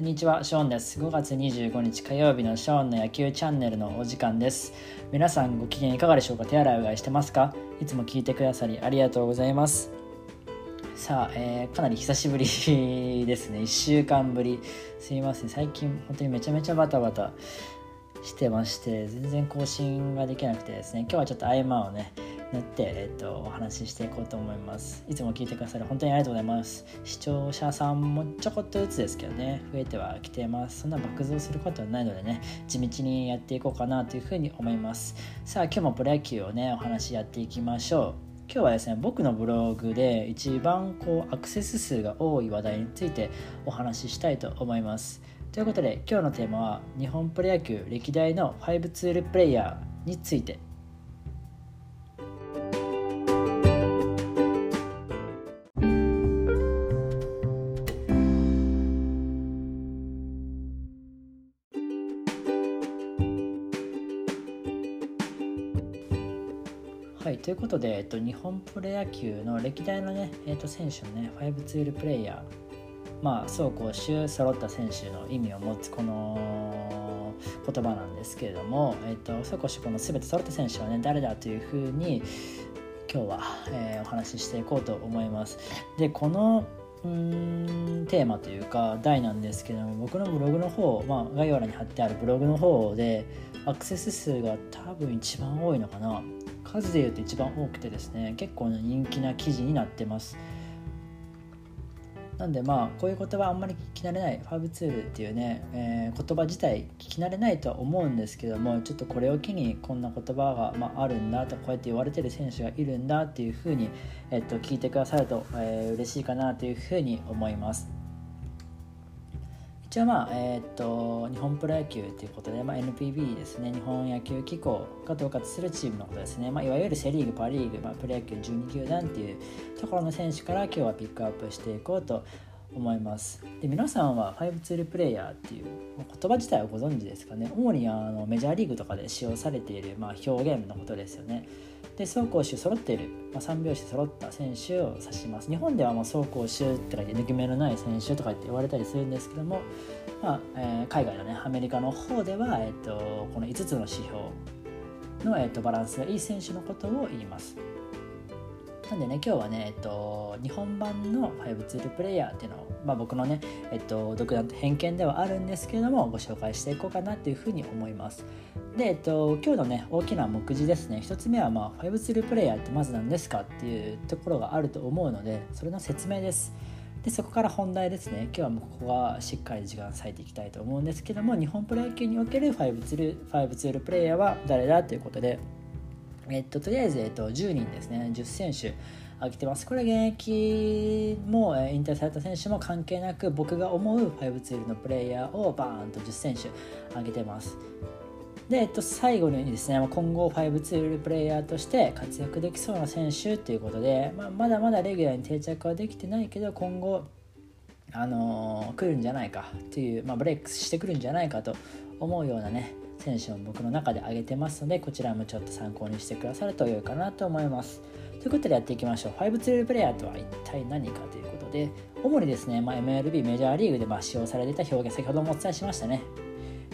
こんにちは、ショーンです。5月25日火曜日のショーンの野球チャンネルのお時間です。皆さんご機嫌いかがでしょうか？手洗いうがいしてますか？いつも聞いてくださりありがとうございます。さあ、えーかなり久しぶりですね。1週間ぶり。すいません。最近本当にめちゃめちゃバタバタしてまして、全然更新ができなくてですね、今日はちょっと合間をね、縫って、えっと、お話ししていこうと思います。いつも聞いてくださり本当にありがとうございます。視聴者さんもちょこっとずつですけどね、増えてはきてます。そんな爆増することはないのでね、地道にやっていこうかなというふうに思います。さあ、今日もプロ野球をね、お話やっていきましょう。今日はですね僕のブログで一番こうアクセス数が多い話題についてお話ししたいと思いますということで今日のテーマは日本プロ野球歴代の5ツールプレイヤーについてということで、えっと、日本プロ野球の歴代のね、えっと、選手のね、5ツールプレイヤー、まあ、走攻守揃った選手の意味を持つこの言葉なんですけれども、えっと、走攻守この全て揃った選手はね、誰だというふうに、今日は、えーお話ししていこうと思います。で、このうーんテーマというか題なんですけども僕のブログの方、まあ、概要欄に貼ってあるブログの方でアクセス数が多分一番多いのかな数で言うと一番多くてですね結構な人気な記事になってますなんでまあこういう言葉あんまり聞き慣れないファブツールっていうね、えー言葉自体聞き慣れないとは思うんですけどもちょっとこれを機にこんな言葉が、まあ、あるんだとこうやって言われてる選手がいるんだっていうふうに、えっと、聞いてくださると、えー嬉しいかなというふうに思います。一応まあえーと日本プロ野球ということで、まあ、NPB ですね。日本野球機構が統括するチームのことですね、まあ、いわゆるセ・リーグパ・リーグ、まあ、プロ野球12球団っていうところの選手から今日はピックアップしていこうと思います。で皆さんは5ツールプレイヤーっていう言葉自体はご存知ですかね。主にあのメジャーリーグとかで使用されている、まあ、表現のことですよね。で走攻守揃っている、まあ、3拍子揃った選手を指します。日本ではもう走攻守って書いて抜き目のない選手とかって言われたりするんですけども、まあえー海外のねアメリカの方では、えっとこの5つの指標の、えっとバランスがいい選手のことを言います。なんでね今日はね、えっと、日本版の5ツールプレイヤーっていうのを、まあ、僕のね、えっと、独断と偏見ではあるんですけれどもご紹介していこうかなというふうに思います。で、えっと、今日のね大きな目次ですね。一つ目は、まあ、5ツールプレイヤーってまず何ですかっていうところがあると思うのでそれの説明です。でそこから本題ですね。今日はもうここはしっかり時間割いていきたいと思うんですけども日本プロ野球における5ツール ,5 ツールプレイヤーは誰だということでえっと、とりあえず、えっと、10人ですね、10選手挙げてます。これ、現役も、えー引退された選手も関係なく、僕が思う5ツールのプレイヤーをバーンと10選手挙げてます。で、えっと、最後にですね、今後5ツールプレイヤーとして活躍できそうな選手ということで、まあ、まだまだレギュラーに定着はできてないけど、今後、あのー来るんじゃないかという、まあ、ブレイクしてくるんじゃないかと思うようなね選手を僕の中で挙げてますのでこちらもちょっと参考にしてくださると良いかなと思いますということでやっていきましょう5ツールプレイヤーとは一体何かということで主にですね、まあ、MLB メジャーリーグでま使用されていた表現先ほどもお伝えしましたね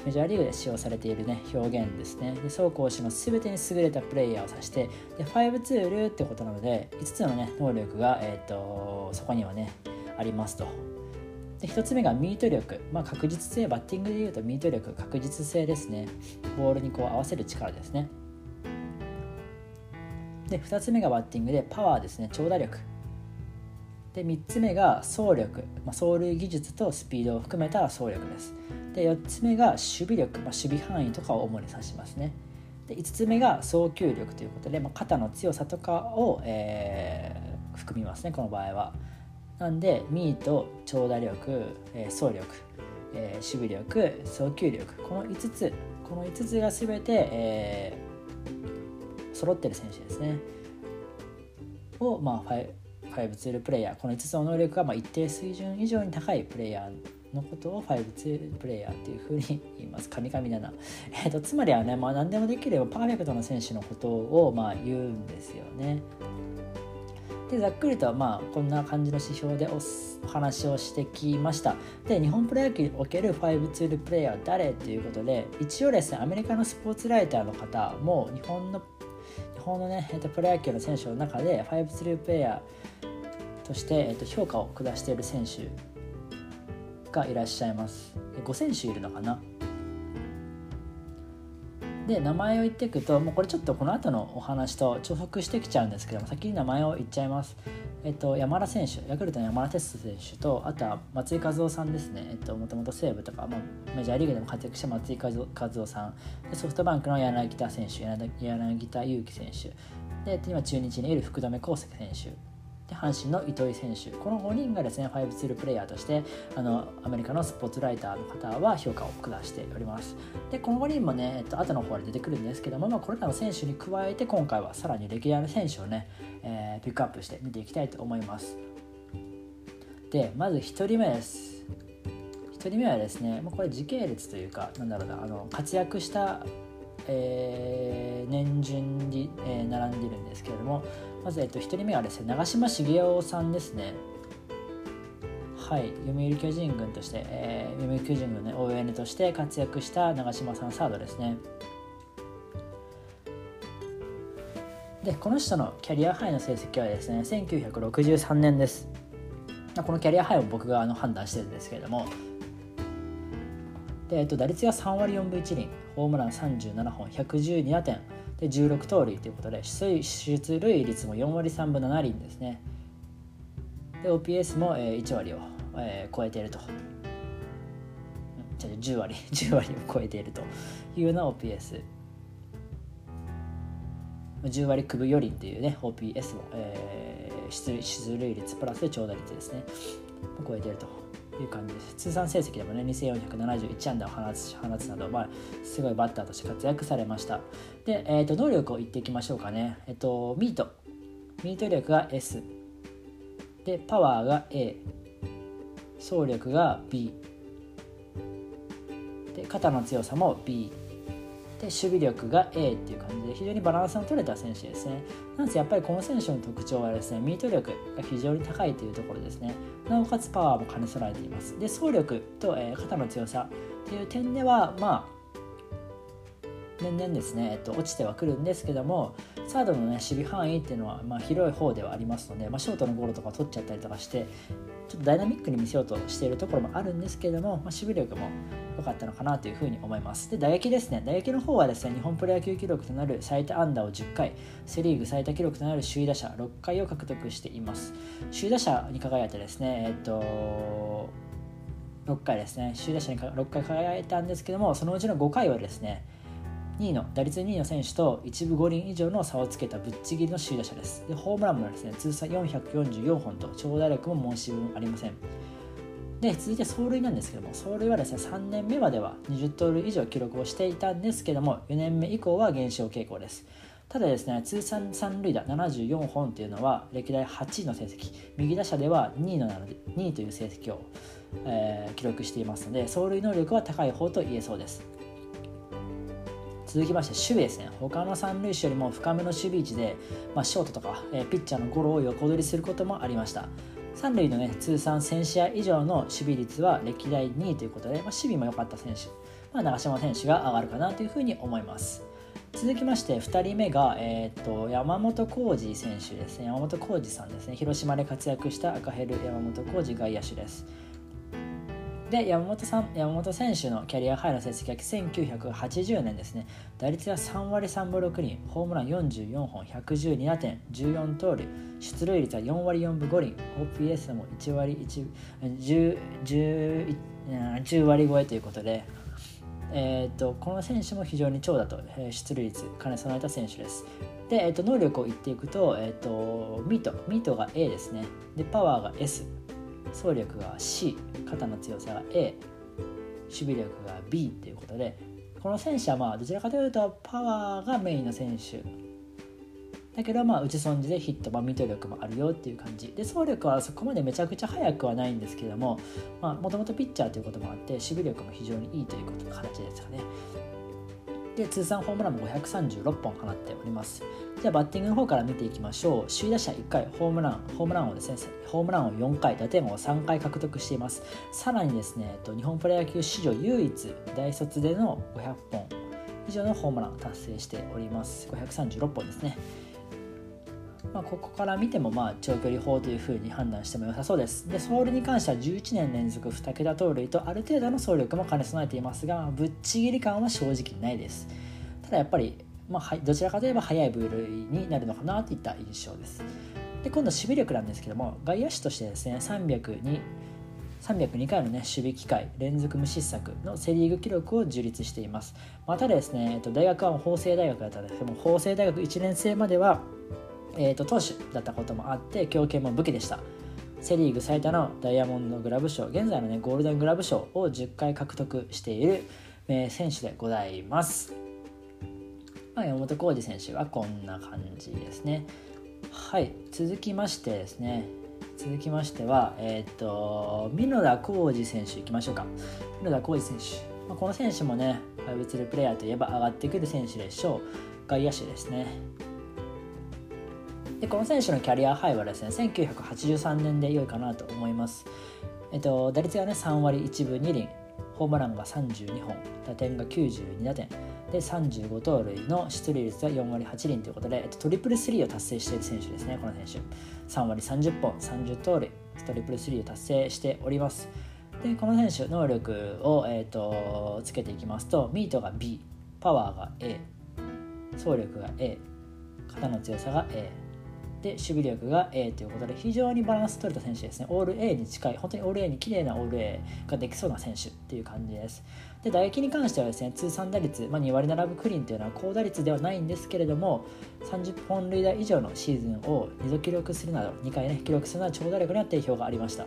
メジャーリーグで使用されている、ね、表現ですね。で走攻守の全てに優れたプレイヤーを指して、で5ツールってことなので、5つの、ね、能力が、えー、とそこにはね、ありますと。で1つ目がミート力、まあ、確実性。バッティングでいうとミート力確実性ですね。ボールにこう合わせる力ですね。で2つ目がバッティングでパワーですね。長打力。で3つ目が走力、まあ、走塁技術とスピードを含めた走力です。で4つ目が守備力、まあ、守備範囲とかを主に指しますね。で5つ目が送球力ということで、まあ、肩の強さとかを、えー含みますねこの場合は。なんでミート長打力、えー走力、えー守備力送球力この5つこの5つが全て、えー揃ってる選手ですね。を、まあ、5, 5ツールプレイヤーこの5つの能力がまあ一定水準以上に高いプレイヤーのことを5ツールプレイヤーっていうふうに 言います。神々だな、えー、とつまりはね、まあ、何でもできればパーフェクトな選手のことをまあ言うんですよね。でざっくりとまあこんな感じの指標でお話をしてきました。で日本プロ野球における5ツールプレイヤーは誰ということで一応ですねアメリカのスポーツライターの方も日本の日本のね、えっと、プロ野球の選手の中で5ツールプレイヤーとして、えっと、評価を下している選手がいらっしゃいます。5選手いるのかな？で名前を言っていくともうこれちょっとこの後のお話と重複してきちゃうんですけども先に名前を言っちゃいます。えっと、山田選手ヤクルトの山田哲人選手とあとは松井一夫さんですね、えっと、もともと西武とか、まあ、メジャーリーグでも活躍した松井一夫さん。でソフトバンクの柳田選手柳田悠岐選手。で今中日にいる福留孝介選手。で阪神の糸井選手。この5人がですね5ツールプレイヤーとしてあのアメリカのスポーツライターの方は評価を下しております。でこの5人もね、えっと後の方で出てくるんですけども、まあ、これらの選手に加えて今回はさらに歴代の選手をね、えー、ピックアップして見ていきたいと思います。でまず1人目です。1人目はですねもうこれ時系列というかなんだろうなあの活躍したえー、年順に、えー、並んでるんですけれどもまず、えっと、1人目はですね長嶋茂雄さんですね。はい読売巨人軍として、えー、読売巨人軍の、ね、ON として活躍した長嶋さんサードですね。でこの人のキャリアハイの成績はですね1963年です。このキャリアハイを僕があの判断してるんですけれども。で、えっと、打率が3割4分1厘ホームラン37本112打点。で16盗塁ということで出塁率も4割3分7厘ですね。で OPS も1割を超えていると。10割。10割を超えているというような OPS 10割区分4厘というね OPS も、えー、出塁率プラス長打率ですね。超えていると。いう感じです。通算成績でもね2471安打を放つ放つなど、まあ、すごいバッターとして活躍されました。で、えーと、能力を言っていきましょうかね。えっ、ー、とミート。ミート力が S でパワーが A 走力が B で肩の強さも B で守備力が A っていう感じで非常にバランスの取れた選手ですね。なんでやっぱりこの選手の特徴はですねミート力が非常に高いというところですね。なおかつパワーも兼ね備えています。で走力と、えー、肩の強さっていう点ではまあ年々ですね、えっと、落ちてはくるんですけどもサードの、ね、守備範囲っていうのは、まあ、広い方ではありますので、まあ、ショートのゴロとか取っちゃったりとかしてちょっとダイナミックに見せようとしているところもあるんですけども、まあ、守備力も良かったのかなというふうに思います。で打撃ですね。打撃の方はですね日本プロ野球記録となる最多安打を10回セ・リーグ最多記録となる首位打者6回を獲得しています。首位打者に輝いてですねえっと6回ですね。首位打者に6回輝いたんですけどもそのうちの5回はですね2位の打率2位の選手と一部五輪以上の差をつけたぶっちぎりの首位打者です。でホームランもですね通算444本と長打力も申し分ありません。で続いて走塁なんですけども走塁はですね3年目までは20盗塁以上記録をしていたんですけども4年目以降は減少傾向です。ただですね通算三塁打74本というのは歴代8位の成績。右打者では2位の2位という成績を、えー、記録していますので走塁能力は高い方と言えそうです。続きまして守備ですね他の三塁手よりも深めの守備位置で、まあ、ショートとか、えー、ピッチャーのゴロを横取りすることもありました。三塁のね通算1000試合以上の守備率は歴代2位ということで、まあ、守備も良かった選手、まあ、長嶋選手が上がるかなというふうに思います。続きまして2人目が、えーと、山本浩二選手ですね。山本浩二さんですね。広島で活躍した赤ヘル山本浩二外野手です。で山本さん山本選手のキャリアハイの成績は1980年ですね。打率は3割3分6厘ホームラン44本112打点14盗塁出塁率は4割4分5厘 OPS も1割1 10, 10, 10割超えということでえーと、この選手も非常に長打と、えー、出塁率兼ね備えた選手です。で、えーと、能力を言っていくと,、えーとミートミートが A ですね。でパワーが S 走力が C 肩の強さが A 守備力が B っていうことでこの選手はまあどちらかというとパワーがメインの選手。だけどまあ打ち損じでヒット、ま、ミート力もあるよっていう感じ。で走力はそこまでめちゃくちゃ速くはないんですけどももともとピッチャーということもあって守備力も非常にいいということ形ですかね。で通算ホームランも536本放っております。じゃあバッティングの方から見ていきましょう。首位打者1回ホームランホームランをですね。ホームランを4回打点を3回獲得しています。さらにですね日本プロ野球史上唯一大卒での500本以上のホームランを達成しております。536本ですね。まあ、ここから見てもまあ長距離砲というふうに判断しても良さそうです。で、走塁に関しては11年連続2桁盗塁とある程度の走力も兼ね備えていますが、ぶっちぎり感は正直ないです。ただやっぱり、まあ、どちらかといえば速い部類になるのかなといった印象です。で、今度守備力なんですけども、外野手としてですね、302、302回の、ね、守備機会連続無失策のセ・リーグ記録を樹立しています。またですね、えっと、大学は法政大学だったんですけども法政大学1年生まではえーと、投手だったこともあって強肩も武器でしたセ・リーグ最多のダイヤモンドグラブ賞現在の、ね、ゴールデングラブ賞を10回獲得している名選手でございます、まあ、山本浩二選手はこんな感じですねはい続きましてですね続きましては、えっ、ー、と、箕田浩二選手いきましょうか。箕田浩二選手。まあ、この選手もね、ファイブツルプレイヤーといえば上がってくる選手でしょう。外野手ですね。でこの選手のキャリアハイはですね1983年で良いかなと思います、えっと、打率がね3割1分2厘ホームランが32本打点が92打点。で35盗塁の出塁率が4割8厘ということで、えっと、トリプルスリーを達成している選手ですねこの選手。3割30本30盗塁トリプルスリーを達成しております。でこの選手能力を、えーとつけていきますとミートが B パワーが A 走力が A 肩の強さが A で守備力が A ということで非常にバランス取れた選手ですね。オール A に近い本当にオール A に綺麗なオール A ができそうな選手っていう感じです。で打撃に関してはですね通算打率、まあ、2割7分クリーンというのは高打率ではないんですけれども30本塁打以上のシーズンを2度記録するなど2回ね記録するなど長打力には定評がありました。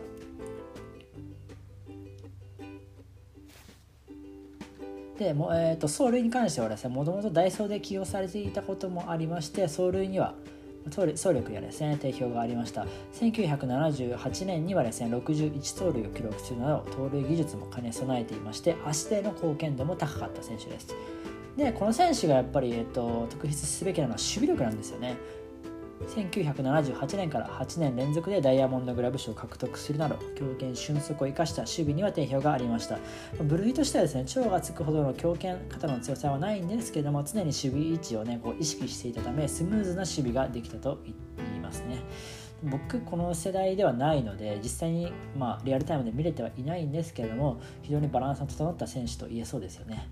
でも、えーと、走塁に関してはですねもともとダイソーで起用されていたこともありまして走塁には総力やですね定評がありました。1978年にはですね61盗塁を記録するなど盗塁技術も兼ね備えていまして足での貢献度も高かった選手です。でこの選手がやっぱり、えっと、特筆すべきなのは守備力なんですよね。1978年から8年連続でダイヤモンドグラブ賞を獲得するなど強肩俊足を生かした守備には定評がありました。部類としてはですね超がつくほどの強肩肩の強さはないんですけども常に守備位置をねこう意識していたためスムーズな守備ができたと言いますね。僕この世代ではないので実際にまあリアルタイムで見れてはいないんですけれども非常にバランスの整った選手と言えそうですよね。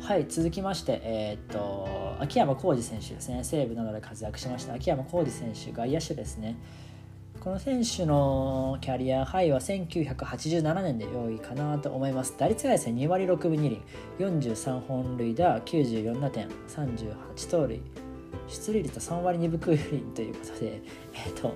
はい続きましてえー、っと秋山浩二選手ですね。西武などで活躍しました。秋山浩二選手外野手ですね。この選手のキャリアハイは1987年で良いかなと思います。打率がですね2割6分2厘。43本塁打94打点。38盗塁。出塁率は3割2分9厘ということで えっ、と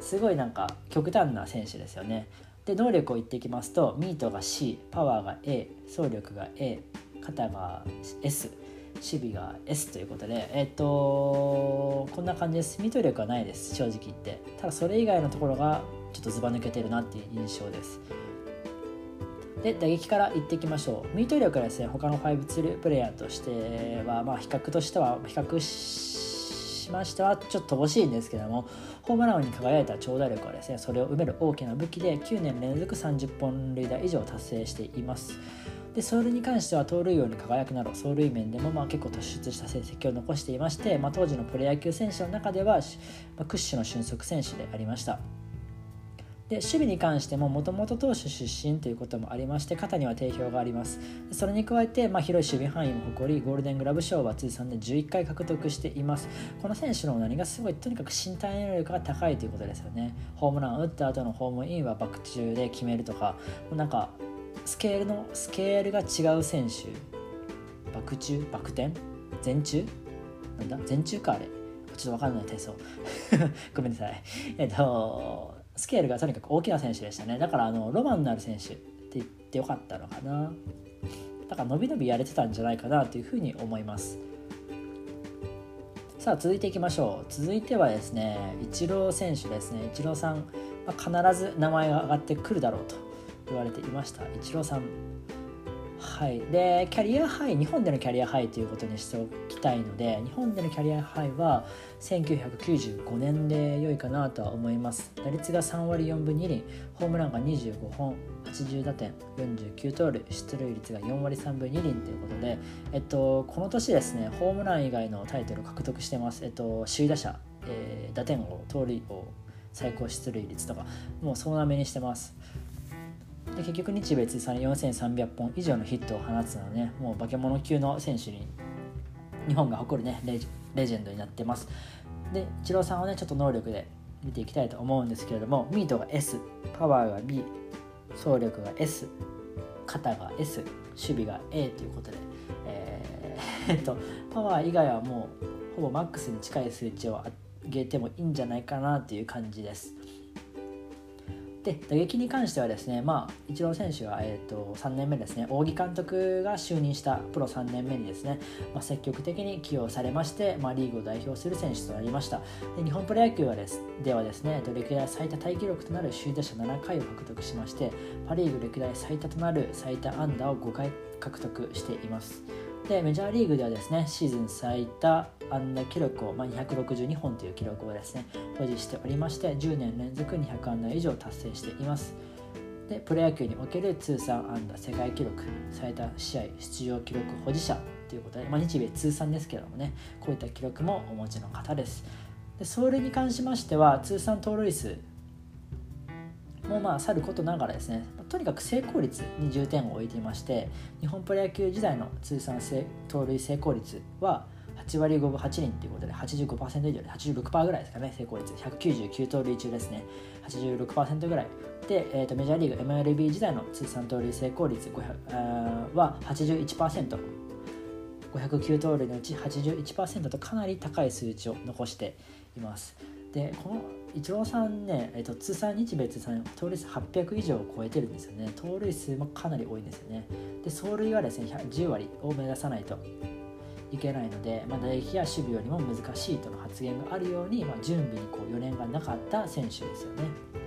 すごいなんか極端な選手ですよね。で能力を言っていきますとミートが C パワーが A 走力が A 肩が S 守備が S ということで、えっ、とこんな感じです。ミート力はないです、正直言って。ただそれ以外のところがちょっとずば抜けてるなっていう印象です。で、打撃からいっていきましょう。ミート力はですね、他の5ツールプレイヤーとしては、まあ比較としては、比較しましてはちょっと乏しいんですけども、ホームラン王に輝いた長打力はですね、それを埋める大きな武器で9年連続30本塁打以上達成しています。で走塁に関しては盗塁王に輝くなど走塁面でもまあ結構突出した成績を残していまして、まあ、当時のプロ野球選手の中では、ま、屈指の俊足選手でありました。で守備に関してももともと投手出身ということもありまして肩には定評があります。それに加えて、まあ、広い守備範囲も誇りゴールデングラブ賞は通算で11回獲得しています。この選手の何がすごいとにかく身体能力が高いということですよね。ホームランを打った後のホームインはバック中で決めるとかなんかスケールのスケールが違う選手。バク宙？バク転？前中なんだ？前中かあれ？ちょっと分かんない。体操 ごめんなさい。えっとスケールがとにかく大きな選手でしたね。だからあのロマンのある選手って言ってよかったのかな。だから伸び伸びやれてたんじゃないかなというふうに思います。さあ続いていきましょう。続いてはですねイチロー選手ですね。イチローさん、まあ、必ず名前が上がってくるだろうと。言われていましたイチローさん。はい、でキャリアハイ日本でのキャリアハイということにしておきたいので日本でのキャリアハイは1995年で良いかなとは思います。打率が3割4分2厘ホームランが25本80打点49盗塁出塁率が4割3分2厘ということで、えっと、この年ですねホームラン以外のタイトルを獲得してます、えっと、首位打者、えー、打点王盗塁王最高出塁率とかもう総なめにしてます。で結局日米通算4300本以上のヒットを放つのはねもう化け物級の選手に日本が誇るねレジレジェンドになってます。でイチローさんはねちょっと能力で見ていきたいと思うんですけれどもミートが S パワーが B 走力が S 肩が S 守備が A ということで、えー、えっとパワー以外はもうほぼマックスに近い数値を上げてもいいんじゃないかなという感じです。で打撃に関してはですね、まあ、イチロー選手は、えーと、3年目ですね、扇監督が就任したプロ3年目にですね、まあ、積極的に起用されまして、まあ、リーグを代表する選手となりました。で日本プロ野球はですではですね、歴代最多タイ記録となる首位打者7回を獲得しまして、パ・リーグ歴代最多となる最多安打を5回獲得しています。でメジャーリーグではですねシーズン最多安打記録を、まあ、262本という記録をですね保持しておりまして10年連続200安打以上達成しています。でプロ野球における通算安打世界記録最多試合出場記録保持者ということで、まあ、日米通算ですけどもねこういった記録もお持ちの方です。でそれに関しましては通算盗塁数もまあさることながらですねとにかく成功率に重点を置いていまして日本プロ野球時代の通算盗塁成功率は8割5分8厘ということで85%以上で86%ぐらいですかね成功率。199盗塁中ですね。86%ぐらい。で、えー、とメジャーリーグ MLB 時代の通算盗塁成功率は 81%, 509盗塁のうち81%とかなり高い数値を残しています。でこのイチローさんね、えっと、通算日米通算盗塁数800以上を超えてるんですよね。盗塁数もかなり多いんですよね。で走塁はですね10割を目指さないといけないので、まあ、打撃や守備よりも難しいとの発言があるように、まあ、準備にこう余念がなかった選手ですよね。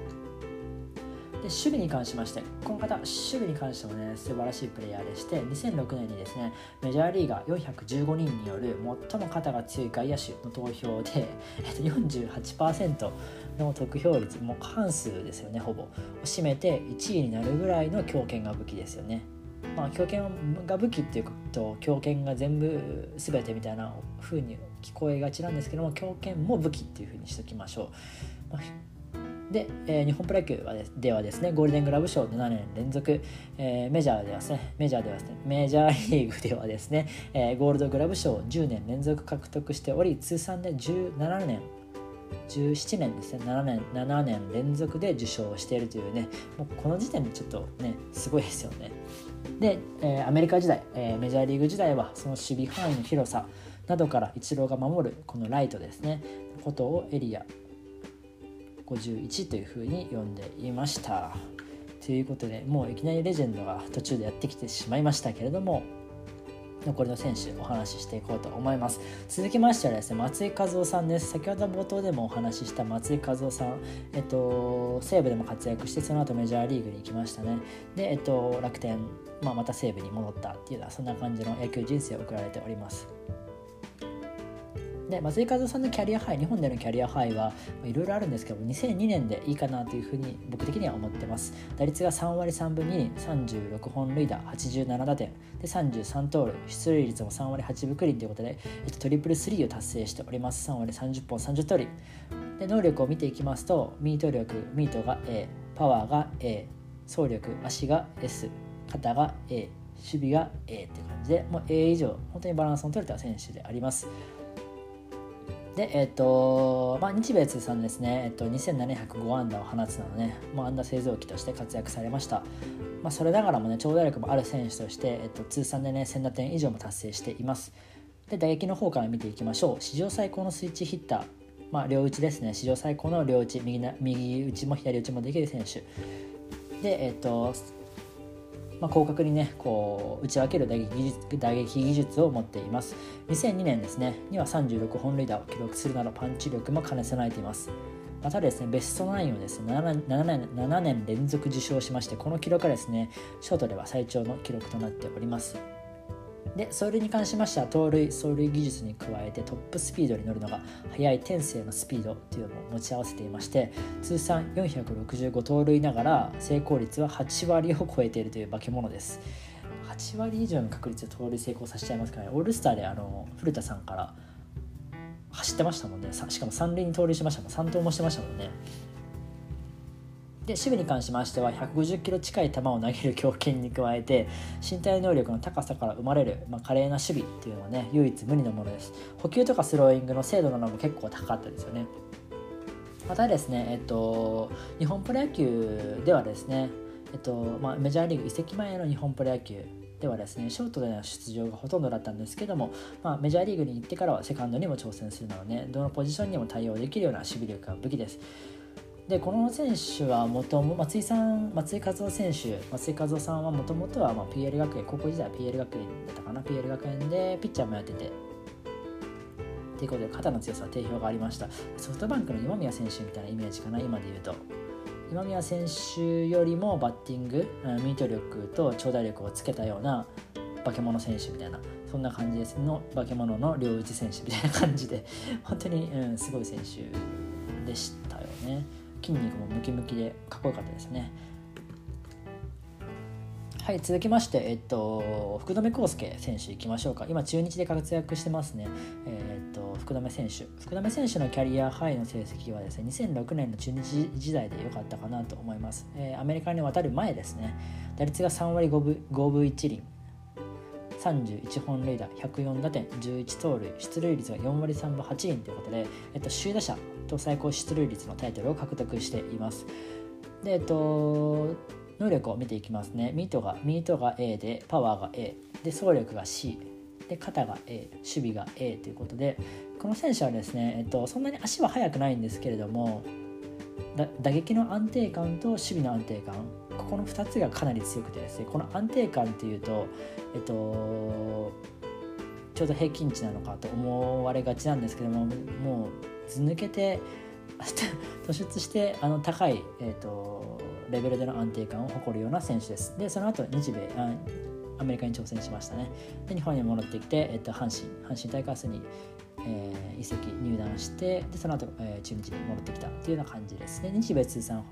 で守備に関しましてこの方守備に関してもね素晴らしいプレイヤーでして2006年にですねメジャーリーガー415人による最も肩が強い外野手の投票で、えっと、48%の得票率もう過半数ですよねほぼ。を占めて1位になるぐらいの強肩が武器ですよね。まあ、強肩が武器っていうと強肩が全部全てみたいな風に聞こえがちなんですけども強肩も武器っていう風にしておきましょう、まあ、で、えー、日本プロ野球はではですねゴールデングラブ賞7年連続、えー、メジャーではですねメジャーではですねメジャーリーグではですね、えー、ゴールドグラブ賞を10年連続獲得しており通算で17年17年ですね7年7年連続で受賞しているというねもうこの時点でちょっとねすごいですよね。で、えー、アメリカ時代、えー、メジャーリーグ時代はその守備範囲の広さなどからイチローが守るこのライトですねことをエリア51というふうに呼んでいました。ということでもういきなりレジェンドが途中でやってきてしまいましたけれども残りの選手お話ししていこうと思います。続きましてはですね松井和夫さんです。先ほど冒頭でもお話しした松井和夫さんえっと西武でも活躍してその後メジャーリーグに行きましたね。でえっと楽天、まあ、また西武に戻ったっていうのはそんな感じの野球人生を送られております。で松井和夫さんのキャリアハイ日本でのキャリアハイはいろいろあるんですけど2002年でいいかなというふうに僕的には思ってます。打率が3割3分2厘36本塁打87打点。で33盗塁出塁率も3割8分9厘ということで、えっと、トリプルスリーを達成しております。3割30本30盗塁。で能力を見ていきますとミート力ミートが A パワーが A 走力足が S 肩が A 守備が A って感じでもう A 以上本当にバランスの取れた選手であります。で、えっ、ー、と、まあ、日米通算ですね、えっ、と、2705安打を放つなどね、もう安打製造機として活躍されました。まあ、それながらもね、長打力もある選手として、えっ、と、通算でね、1000打点以上も達成しています。で、打撃の方から見ていきましょう。史上最高のスイッチヒッター、まあ、両打ちですね、史上最高の両打ち、右な右打ちも左打ちもできる選手。で、えっ、と、まあ、広角にねこう打ち分ける打撃技術打撃技術を持っています。2002年ですねには36本塁打を記録するなどパンチ力も兼ね備えています。またですねベストナインをですね 7, 7, 年7年連続受賞しましてこの記録はですねショートでは最長の記録となっております。でそれに関しましては盗塁走塁技術に加えてトップスピードに乗るのが速い天性のスピードというのも持ち合わせていまして通算465盗塁ながら成功率は8割を超えているという化け物です。8割以上の確率で盗塁成功させちゃいますからね。オールスターであの古田さんから走ってましたもんね。しかも3塁に盗塁しましたもん。3投もしてましたもんね。で守備に関しましては150キロ近い球を投げる強肩に加えて身体能力の高さから生まれる、まあ、華麗な守備っていうのはね唯一無二のものです。補給とかスローイングの精度なども結構高かったですよね。またですね、えっと、日本プロ野球ではですね、えっとまあ、メジャーリーグ移籍前の日本プロ野球ではですねショートでの出場がほとんどだったんですけども、まあ、メジャーリーグに行ってからはセカンドにも挑戦するなどねどのポジションにも対応できるような守備力が武器です。でこの選手はもとも松井さん松井和夫選手松井和夫さんはもともとはまあ PL 学園高校時代は PL 学園だったかな PL 学園でピッチャーもやってて。ということで肩の強さは定評がありました。ソフトバンクの今宮選手みたいなイメージかな今で言うと。今宮選手よりもバッティングミート力と長打力をつけたような化け物選手みたいなそんな感じです。の化け物の両打ち選手みたいな感じで本当に、うん、すごい選手でしたよね。筋肉もムキムキでかっこよかったですね。はい続きまして、えっと、福留孝介選手いきましょうか。今中日で活躍してますね、えっと、福留選手。福留選手のキャリアハイの成績はですね2006年の中日時代で良かったかなと思います、えー、アメリカに渡る前ですね。打率が3割5分 ,5 分1厘。31本塁打104打点11盗塁。出塁率が4割3分8厘ということで、えっと、首位打者と最高出塁率のタイトルを獲得しています。でえっと能力を見ていきますね。ミートがミートが A でパワーが A で走力が C で肩が A 守備が A ということでこの選手はですね、えっと、そんなに足は速くないんですけれども打撃の安定感と守備の安定感ここの2つがかなり強くてですねこの安定感っていうとえっとちょうど平均値なのかと思われがちなんですけどももうず抜けて 突出してあの高い、えーと、レベルでの安定感を誇るような選手です。でその後日米あアメリカに挑戦しましたね。で日本に戻ってきて、えーと、阪神阪神タイガースに、えー、移籍入団してでその後、えー、中日に戻ってきたというような感じですね。日米通算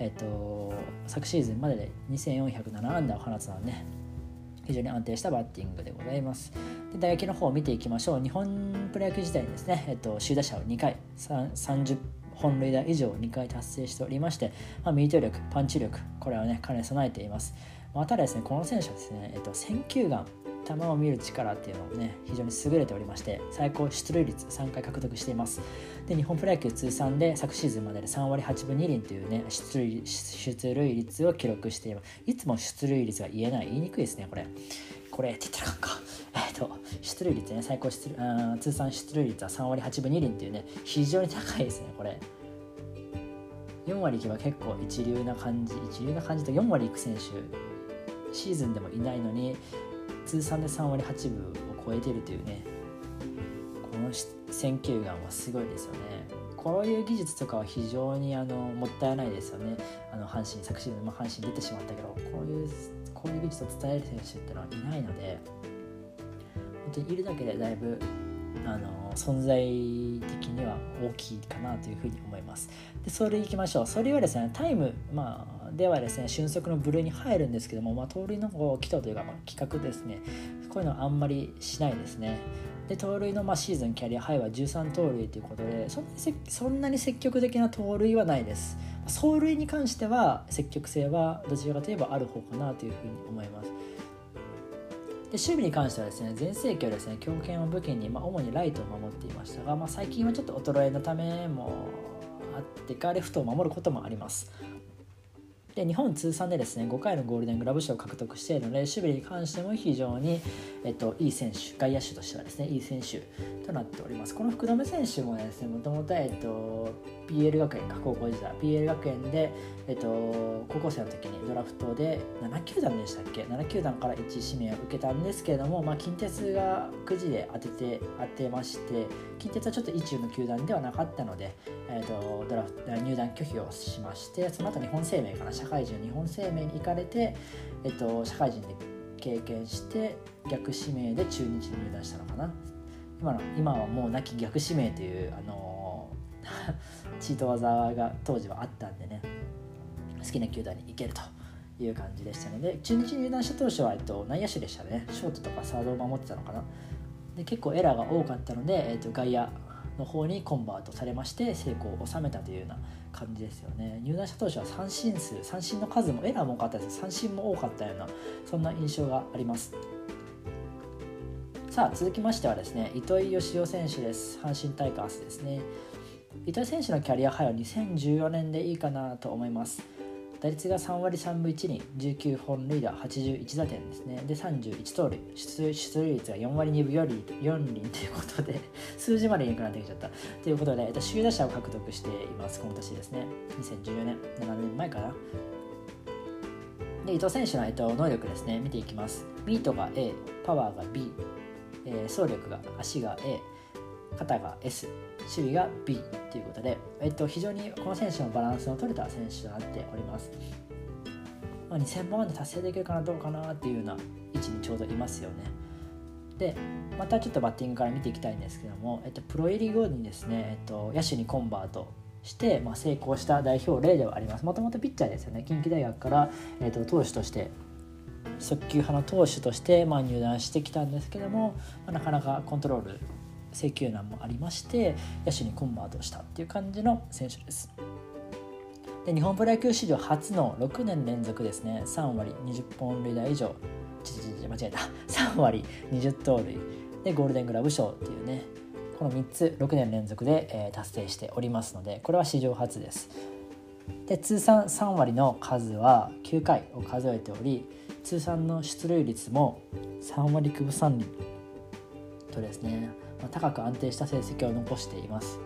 えっと、昨シーズンまでで2407安打を放つのはね非常に安定したバッティングでございます。で打撃の方を見ていきましょう。日本プロ野球時代にですね、えっと、首位打者を2回30本塁打以上2回達成しておりまして、まあ、ミート力パンチ力これはね兼ね備えています。またですねこの選手はですね、えっと、選球眼球を見る力っていうのもね非常に優れておりまして最高出塁率3回獲得しています。で日本プロ野球通算で昨シーズンまでで3割8分2厘というね出塁出塁率を記録しています。いつも出塁率が言えない言いにくいですねこれ。これって言ったらかんか。えっ、と出塁率ね最高出塁通算出塁率は3割8分2厘っていうね非常に高いですねこれ。4割いけば結構一流な感じ一流な感じと4割いく選手シーズンでもいないのに通算で3割8分を超えてるというねこの選球眼はすごいですよねこういう技術とかは非常にあのもったいないですよねあの阪神昨シーズン、まあ、阪神出てしまったけどこういうこういう技術を伝える選手ってのはいないので本当にいるだけでだいぶあの存在的には大きいかなというふうに思います。でそれいきましょう。それはですねタイム、まあ、ではですね俊足の部類に入るんですけども、まあ、盗塁の基礎というか、まあ、企画ですねこういうのはあんまりしないですね。で盗塁のまあシーズンキャリアハイは13盗塁ということでそんなにそんなに積極的な盗塁はないです。走塁に関しては積極性はどちらかといえばある方かなというふうに思います。で守備に関してはですね全盛期はですね強肩を武器に、まあ、主にライトを守っていましたが、まあ、最近はちょっと衰えのためもあってかレフトを守ることもありますで日本通算でですね5回のゴールデングラブ賞を獲得しているので守備に関しても非常に、えっと、いい選手外野手としてはですねいい選手となっております。この福留選手もですねもともと、えっと、PL 学園か高校時代 PL 学園で、えっと、高校生の時にドラフトで7球団でしたっけ？7球団から1指名を受けたんですけれども、まあ、近鉄がくじで当てて当てまして近鉄はちょっと意中の球団ではなかったので、えっと、ドラフト入団拒否をしましてその後日本生命かな社会人日本生命に行かれて、えっと、社会人で経験して逆指名で中日に入団したのかな。今の今はもう亡き逆指名というあのチー ト技が当時はあったんでね。好きな球団に行けるという感じでしたので中日入団した当初は、えっと、内野手でしたね。ショートとかサードを守ってたのかな。で結構エラーが多かったので、えっと、外野の方にコンバートされまして成功を収めたというような感じですよね。入団した当初は三振数三振の数もエラーも多かったです。三振も多かったようなそんな印象があります。さあ続きましてはですね糸井嘉雄選手です。阪神タイガースですね。糸井選手のキャリアハイは2014年でいいかなと思います。打率が3割3分1厘19本塁打81打点ですね。で31盗塁。出出塁率が4割2分4厘 ,4 厘ということで 数字までいなくなってきちゃった。ということで、えっと、首位打者を獲得していますこの年ですね。2014年。7年前かな。で伊藤選手の、えっと、能力ですね。見ていきます。ミートが A パワーが B、えー、走力が足が A 肩が S 守備が B ということで、えっと、非常にこの選手のバランスの取れた選手となっております、まあ、2000万で達成できるかなどうかなっていうような位置にちょうどいますよね。でまたちょっとバッティングから見ていきたいんですけども、えっと、プロ入り後にですね、えっと、野手にコンバートして、まあ、成功した代表例ではあります。もともとピッチャーですよね。近畿大学から、えっと、投手として速球派の投手として、まあ、入団してきたんですけども、まあ、なかなかコントロール請求難もありまして野手にコンバートしたっていう感じの選手です。で日本プロ野球史上初の6年連続ですね。3割20本塁打以上。ちちち間違えた。3割20盗塁。でゴールデングラブ賞っていうね。この3つ6年連続で、えー、達成しておりますのでこれは史上初です。で通算3割の数は9回を数えており通算の出塁率も3割9分3厘とですね。ま高く安定した成績を残しています。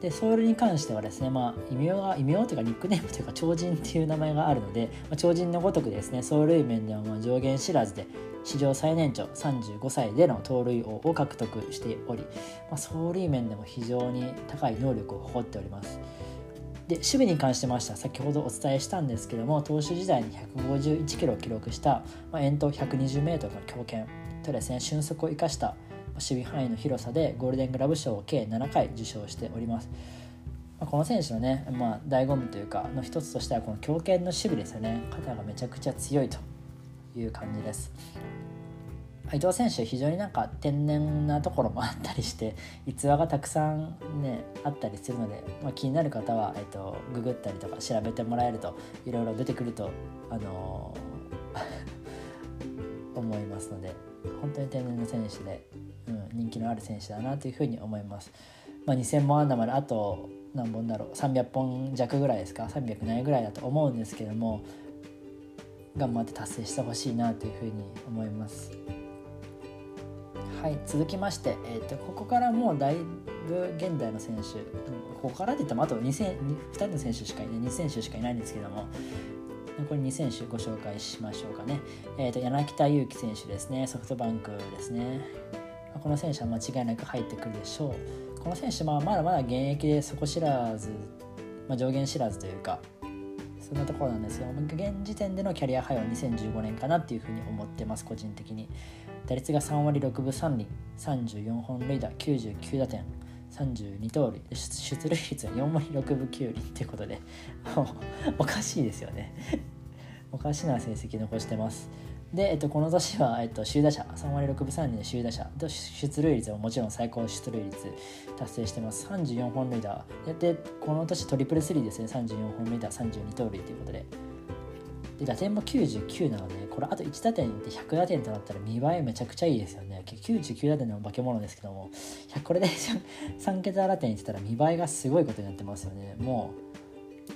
でソウルに関してはですね、まあ、異名が異名というかニックネームというか超人っていう名前があるので、まあ、超人のごとくですね走塁面ではま上限知らずで史上最年長35歳での盗塁王を獲得しており、まあ、走塁面でも非常に高い能力を誇っております。で守備に関してましては先ほどお伝えしたんですけども投手時代に151キロを記録した、まあ、遠投 120m の強肩とですね俊足を生かした守備範囲の広さでゴールデングラブ賞を計7回受賞しております。まこの選手のね、まあ、醍醐味というかの一つとしてはこの強肩の守備ですよね肩がめちゃくちゃ強いという感じです伊藤選手非常になんか天然なところもあったりして逸話がたくさんねあったりするので、まあ、気になる方は、えっと、ググったりとか調べてもらえるといろいろ出てくるとあのー、思いますので本当に天然の選手でうん、人気のある選手だなというふうに思います。まあ、2000本安打まであと何本だろう300本弱ぐらいですか？300ないぐらいだと思うんですけども頑張って達成してほしいなというふうに思います。はい続きまして、えーと、ここからもうだいぶ現代の選手ここからで言ってもあと 2, 2人の選手しかいない2選手しかいないんですけども残り2選手ご紹介しましょうかね、えーと柳田悠岐選手ですねソフトバンクですねこの選手は間違いなく入ってくるでしょう。この選手はまだまだ現役で底知らず、まあ、上限知らずというかそんなところなんですが現時点でのキャリアハイは2015年かなっていうふうに思ってます個人的に。打率が3割6分3厘34本塁打99打点32盗塁出塁率は4割6分9厘っていうことでおかしいですよね。おかしな成績残してます。で、えっと、この年は、えっと、首位打者3割6分3厘で首位打者と出塁率はもちろん最高出塁率達成してます。34本塁打。でこの年トリプルスリーですね。34本塁打32盗塁ということで。で打点も99なのでこれあと1打点で100打点となったら見栄えめちゃくちゃいいですよね。99打点の化け物ですけども。これで 3桁打点いってたら見栄えがすごいことになってますよね。もう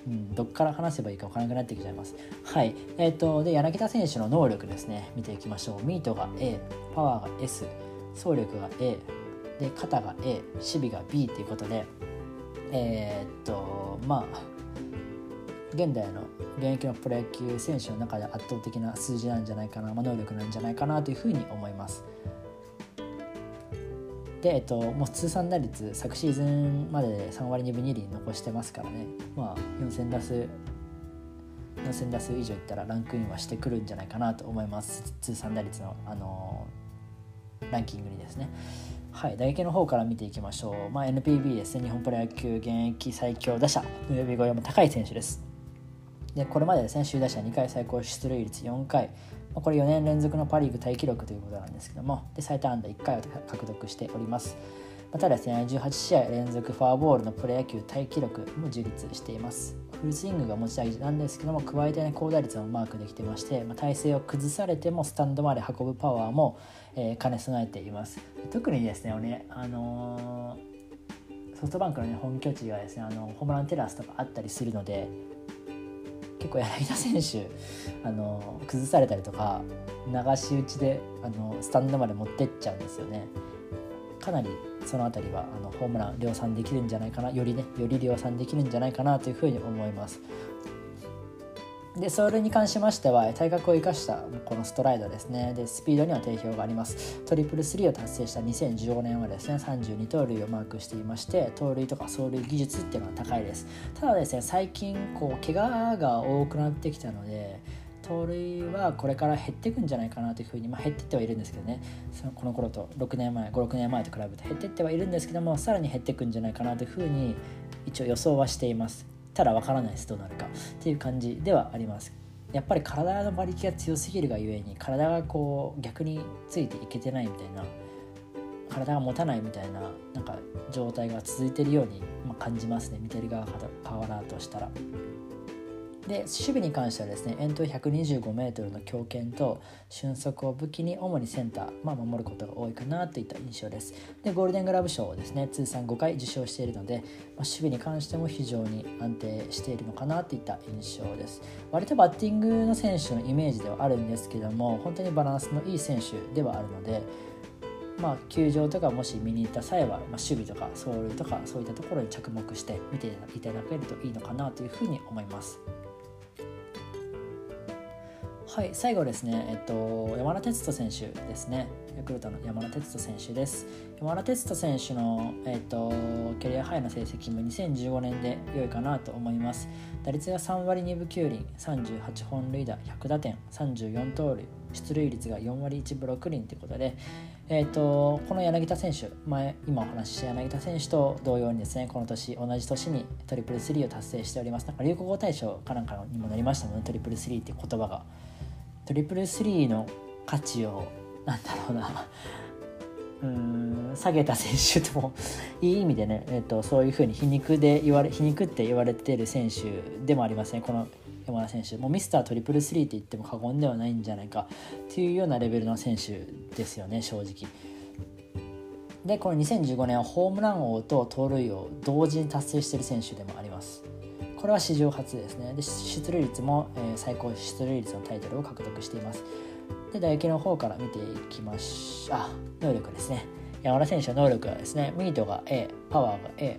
うん、どっから話せばいいか分からなくなってきちゃいます。はい。えっ、ー、と、で、柳田選手の能力ですね、見ていきましょう。ミートが A、パワーが S、走力が A、で、肩が A、守備が B ということで、えー、っとまあ現代の現役のプロ野球選手の中で圧倒的な数字なんじゃないかな、まあ、能力なんじゃないかなというふうに思います。で、えっと、もう通算打率昨シーズンまでで3割2分2厘残してますからね、まあ、4000打数4000打数以上いったらランクインはしてくるんじゃないかなと思います。通算打率の、あのー、ランキングにですね。はい、打撃の方から見ていきましょう、まあ、NPB ですね。日本プロ野球現役最強打者。の呼び声も高い選手です。でこれまでですね首位打者2回最高出塁率4回。これ4年連続のパ・リーグタイ記録ということなんですけどもで最多安打1回を獲得しております。またですね18試合連続フォアボールのプロ野球タイ記録も樹立しています。フルスイングが持ち味なんですけども加えてね高打率もマークできてまして、まあ、体勢を崩されてもスタンドまで運ぶパワーも、えー、兼ね備えています。特にですね俺あのー、ソフトバンクの、ね、本拠地がですねあのホームランテラスとかあったりするので結構柳田選手あの崩されたりとか流し打ちであのスタンドまで持ってっちゃうんですよね。かなりその辺りはあのホームラン量産できるんじゃないかなよりねより量産できるんじゃないかなというふうに思います。でそれに関しましては体格を生かしたこのストライドですね。でスピードには定評があります。トリプルスリーを達成した2015年はですね32盗塁をマークしていまして盗塁とか走塁技術っていうのは高いです。ただですね最近こう怪我が多くなってきたので盗塁はこれから減っていくんじゃないかなというふうに、まあ、減っていってはいるんですけどね。そのこの頃と6年前56年前と比べて減っていってはいるんですけどもさらに減っていくんじゃないかなというふうに一応予想はしています。たらわからないですどうなるか。っていう感じではあります。やっぱり体の馬力が強すぎるがゆえに体がこう逆についていけてないみたいな体が持たないみたいななんか状態が続いてるように、ま感じますね。見てる側からとしたら。で守備に関してはですね遠投 125m の強肩と俊足を武器に主にセンター、まあ、守ることが多いかなといった印象ですでゴールデングラブ賞をですね通算5回受賞しているので、まあ、守備に関しても非常に安定しているのかなといった印象です割とバッティングの選手のイメージではあるんですけども本当にバランスのいい選手ではあるのでまあ、球場とかもし見に行った際は、まあ、守備とか走塁とかそういったところに着目して見ていただけるといいのかなというふうに思います。はい、最後ですね、えっと、山田哲人選手ですね、ヤクルトの山田哲人選手です。山田哲人選手の、えっと、キャリアハイの成績も2015年で良いかなと思います。打率が3割2分9厘、38本塁打、100打点、34盗塁、出塁率が4割1分6厘ということで、えっと、この柳田選手、前今お話しした柳田選手と同様にですね、この年、同じ年にトリプルスリーを達成しております。なんか流行語大賞かなんかにもなりましたもんね、トリプルスリーっていう言葉が。トリプルスリーの価値をなんだろうな うん下げた選手ともいい意味でね、えーと、そういうふうに皮肉で言われ皮肉って言われてる選手でもありますねこの山田選手もうミスタートリプルスリーって言っても過言ではないんじゃないかっていうようなレベルの選手ですよね正直。でこの2015年はホームラン王と盗塁王同時に達成している選手でもあります。これは史上初ですね。で出塁率も、え、最高出塁率のタイトルを獲得しています。で打撃の方から見ていきましょうあ能力ですね。山田選手の能力はですねミートが A パワーが A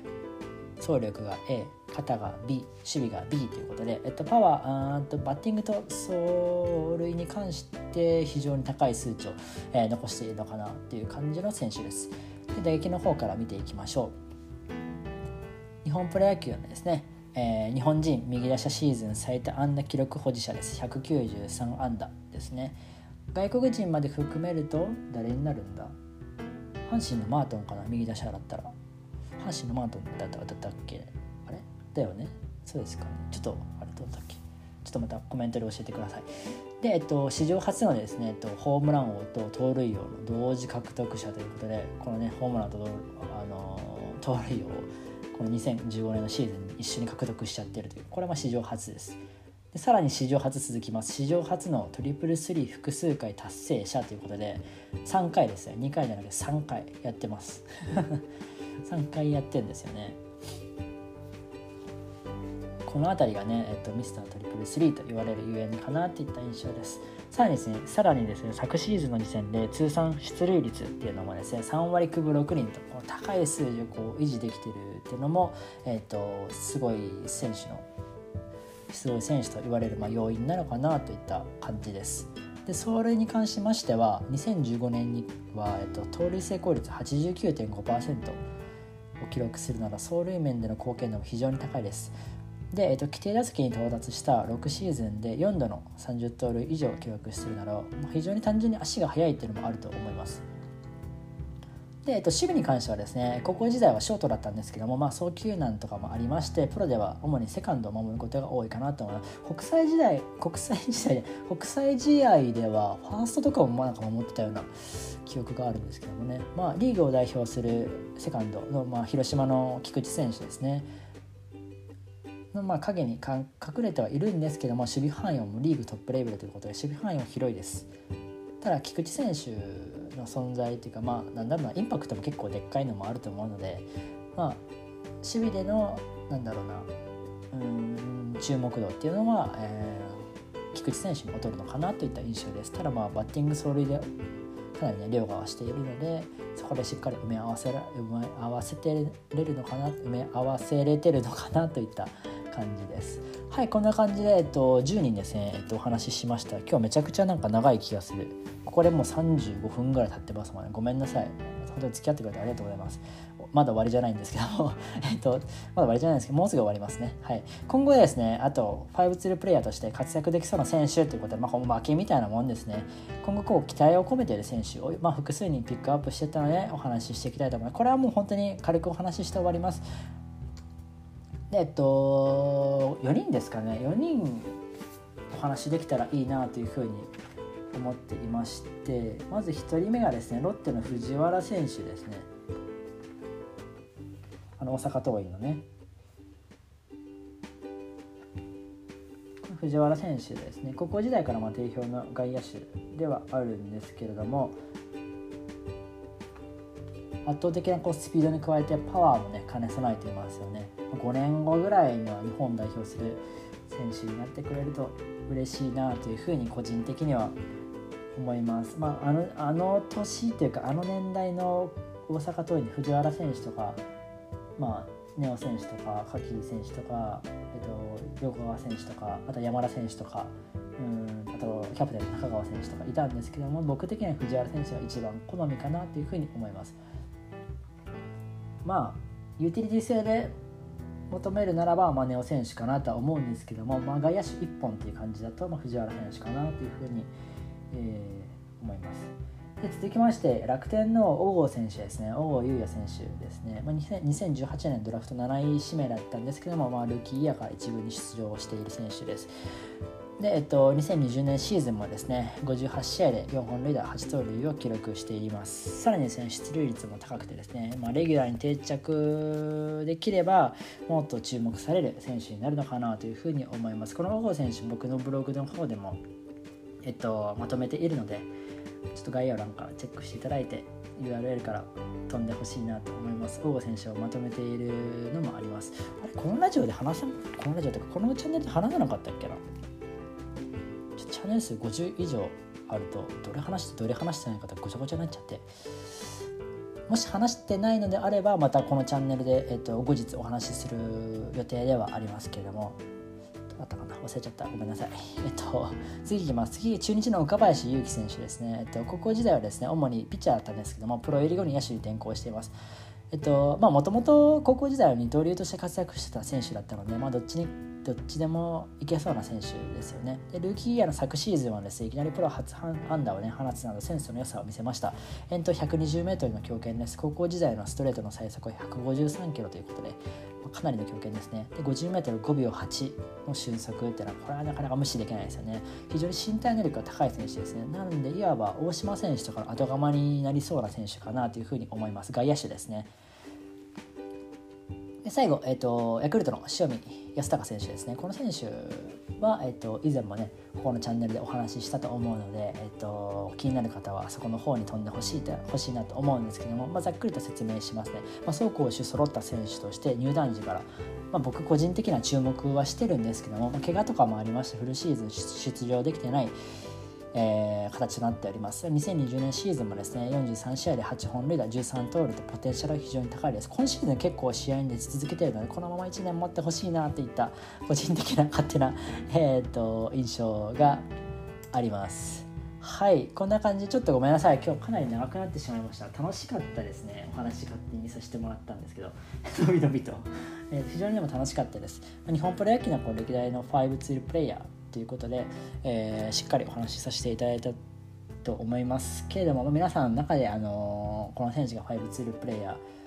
走力が A 肩が B 守備が B ということで、えっと、パワーあとバッティングと走塁に関して非常に高い数値を、えー、残しているのかなっていう感じの選手です。で打撃の方から見ていきましょう。日本プロ野球のですねえー、日本人右打者シーズン最多安打記録保持者です。193安打ですね。外国人まで含めると誰になるんだ？阪神のマートンかな？右打者だったら。阪神のマートンだっただったっけ？あれ？だよね？そうですかね。ちょっとあれどうだっけ？ちょっとまたコメントで教えてください。で、えっと、史上初のですね、えっと、ホームラン王と盗塁王の同時獲得者ということでこのねホームランとあの盗塁王この2015年のシーズンに一緒に獲得しちゃってるというこれは史上初です。でさらに史上初続きます。史上初のトリプルスリー複数回達成者ということで3回ですね。2回じゃなくて3回やってます。3回やってるんですよね。この辺りがね、えっと、ミスタートリプルスリーと言われるゆえんかなっていった印象です。さらにですねさらにですね昨シーズンの時点で通算出塁率っていうのもですね3割9分6厘とこの高い数字をこう維持できてるっていうのも、えーと、すごい選手のすごい選手と言われるまあ要因なのかなといった感じです。で走塁に関しましては2015年には、えっと、盗塁成功率89.5%を記録するなら走塁面での貢献度も非常に高いです。で、えっと、規定打席に到達した6シーズンで4度の30盗塁以上を記録するなら非常に単純に足が速いっていうのもあると思います。で、えっと、守備に関してはですね高校時代はショートだったんですけども、まあ、送球難とかもありましてプロでは主にセカンドを守ることが多いかなと思います。国際時代国際時代で国際試合ではファーストとかもなんか守ってたような記憶があるんですけどもね、まあ、リーグを代表するセカンドの、まあ、広島の菊池選手ですね。まあ影に隠れてはいるんですけども守備範囲もリーグトップレベルということで守備範囲は広いです。ただ菊池選手の存在というかまあなんだろうなインパクトも結構でっかいのもあると思うのでまあ守備でのなんだろうなうん注目度っていうのは、えー、菊池選手に劣るのかなといった印象です。ただまあバッティング走塁でかなりね凌駕はしているのでそこでしっかり埋め合わせら埋め合わせてれるのかな埋め合わせれてるのかなといった感じですはいこんな感じで、えっと、10人ですね、えっと、お話ししました今日めちゃくちゃなんか長い気がするここでもう35分ぐらい経ってますもんねごめんなさい本当に付き合ってくれてありがとうございますまだ終わりじゃないんですけども えっと、まだ終わりじゃないんですけど、もうすぐ終わりますね。はい。今後ですね、あと、5ツールプレイヤーとして活躍できそうな選手ということで、まあ、負けみたいなもんですね。今後、こう、期待を込めている選手を、まあ、複数にピックアップしてたので、お話ししていきたいと思います。これはもう本当に軽くお話しして終わります。えっと4人ですかね。4人お話できたらいいなというふうに思っていましてまず1人目がですねロッテの藤原選手ですね。あの大阪桐蔭のね。藤原選手ですね。高校時代からま定評の外野手ではあるんですけれども圧倒的なこうスピードに加えてパワーもね兼ね備えていますよね5年後ぐらいには日本代表する選手になってくれると嬉しいなというふうに個人的には思います。まあ、あのあの年というかあの年代の大阪桐蔭に藤原選手とか、まあ、ネオ選手とか柿選手とか、えっと、横川選手とかあと山田選手とかうんあとキャプテンの中川選手とかいたんですけども僕的には藤原選手が一番好みかなというふうに思います。まあユーティリティ性で求めるならば、まあ、ネオ選手かなとは思うんですけども、まあ、外野手1本っていう感じだと、まあ、藤原選手かなというふうに、えー、思います。で続きまして楽天の小郷選手ですね。小郷優也選手ですね、まあ、2018年ドラフト7位指名だったんですけども、まあ、ルーキーイヤーから一部に出場している選手です。で、えっと、2020年シーズンもですね58試合で4本塁打8盗塁を記録していますさらにですね出塁率も高くてですね、まあ、レギュラーに定着できればもっと注目される選手になるのかなというふうに思いますこの小郷選手僕のブログの方でも、えっと、まとめているのでちょっと概要欄からチェックしていただいて URL から飛んでほしいなと思います。大郷選手をまとめているのもあります。あれ、このラジオで話さこのラジオとか、このチャンネルで話さなかったっけな？ャンネル数50以上あるとどれ話してどれ話してないかとごちゃごちゃになっちゃって。もし話してないのであればまたこのチャンネルで、えっと、後日お話しする予定ではありますけれども。どうだったかな？忘れちゃった。ごめんなさい。えっと次いきます。次中日の岡林勇希選手ですね、えっと、高校時代はですね主にピッチャーだったんですけどもプロ入り後に野手に転向しています。えっとまあもともと高校時代は二刀流として活躍してた選手だったので、まあ、どっちにどっちでもいけそうな選手ですよね。でルーキーイヤーの昨シーズンはですねいきなりプロ初アンダーを、ね、放つなどセンスの良さを見せました。遠投 120m の強肩です。高校時代のストレートの最速は153キロということで、かなりの強肩ですね。で 50m5 秒8の俊足っていうのはこれはなかなか無視できないですよね。非常に身体能力が高い選手ですね。なのでいわば大島選手とかの後釜になりそうな選手かなというふうに思います。外野手ですね。最後、えーと、ヤクルトの塩見安隆選手ですね。この選手は、えーと、以前もねここのチャンネルでお話ししたと思うので、えーと、気になる方はそこの方に飛んでほしい欲しいなと思うんですけども、まあ、ざっくりと説明しますね、まあ、走攻守揃った選手として入団時から、まあ、僕個人的な注目はしてるんですけども、まあ、怪我とかもありましてフルシーズン出場できてないえー、形となっております。2020年シーズンもですね43試合で8本塁打13盗塁とポテンシャルが非常に高いです。今シーズン結構試合に出続けているのでこのまま1年持ってほしいなといった個人的な勝手な、えーと、印象があります。はいこんな感じちょっとごめんなさい。今日かなり長くなってしまいました。楽しかったですね。お話勝手にさせてもらったんですけど。のびのびと、えー、非常にでも楽しかったです。日本プロ野球のこう歴代の5ツールプレイヤー。ということで、えー、しっかりお話しさせていただいたと思いますけれども皆さんの中で、あのー、この選手が5ツールプレイヤー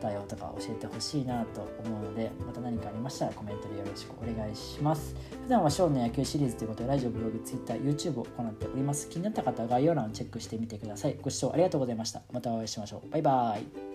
だよとか教えてほしいなと思うのでまた何かありましたらコメントでよろしくお願いします。普段はショーの野球シリーズということでラジオブログツイッター YouTube を行っております。気になった方は概要欄をチェックしてみてください。ご視聴ありがとうございました。またお会いしましょう。バイバーイ。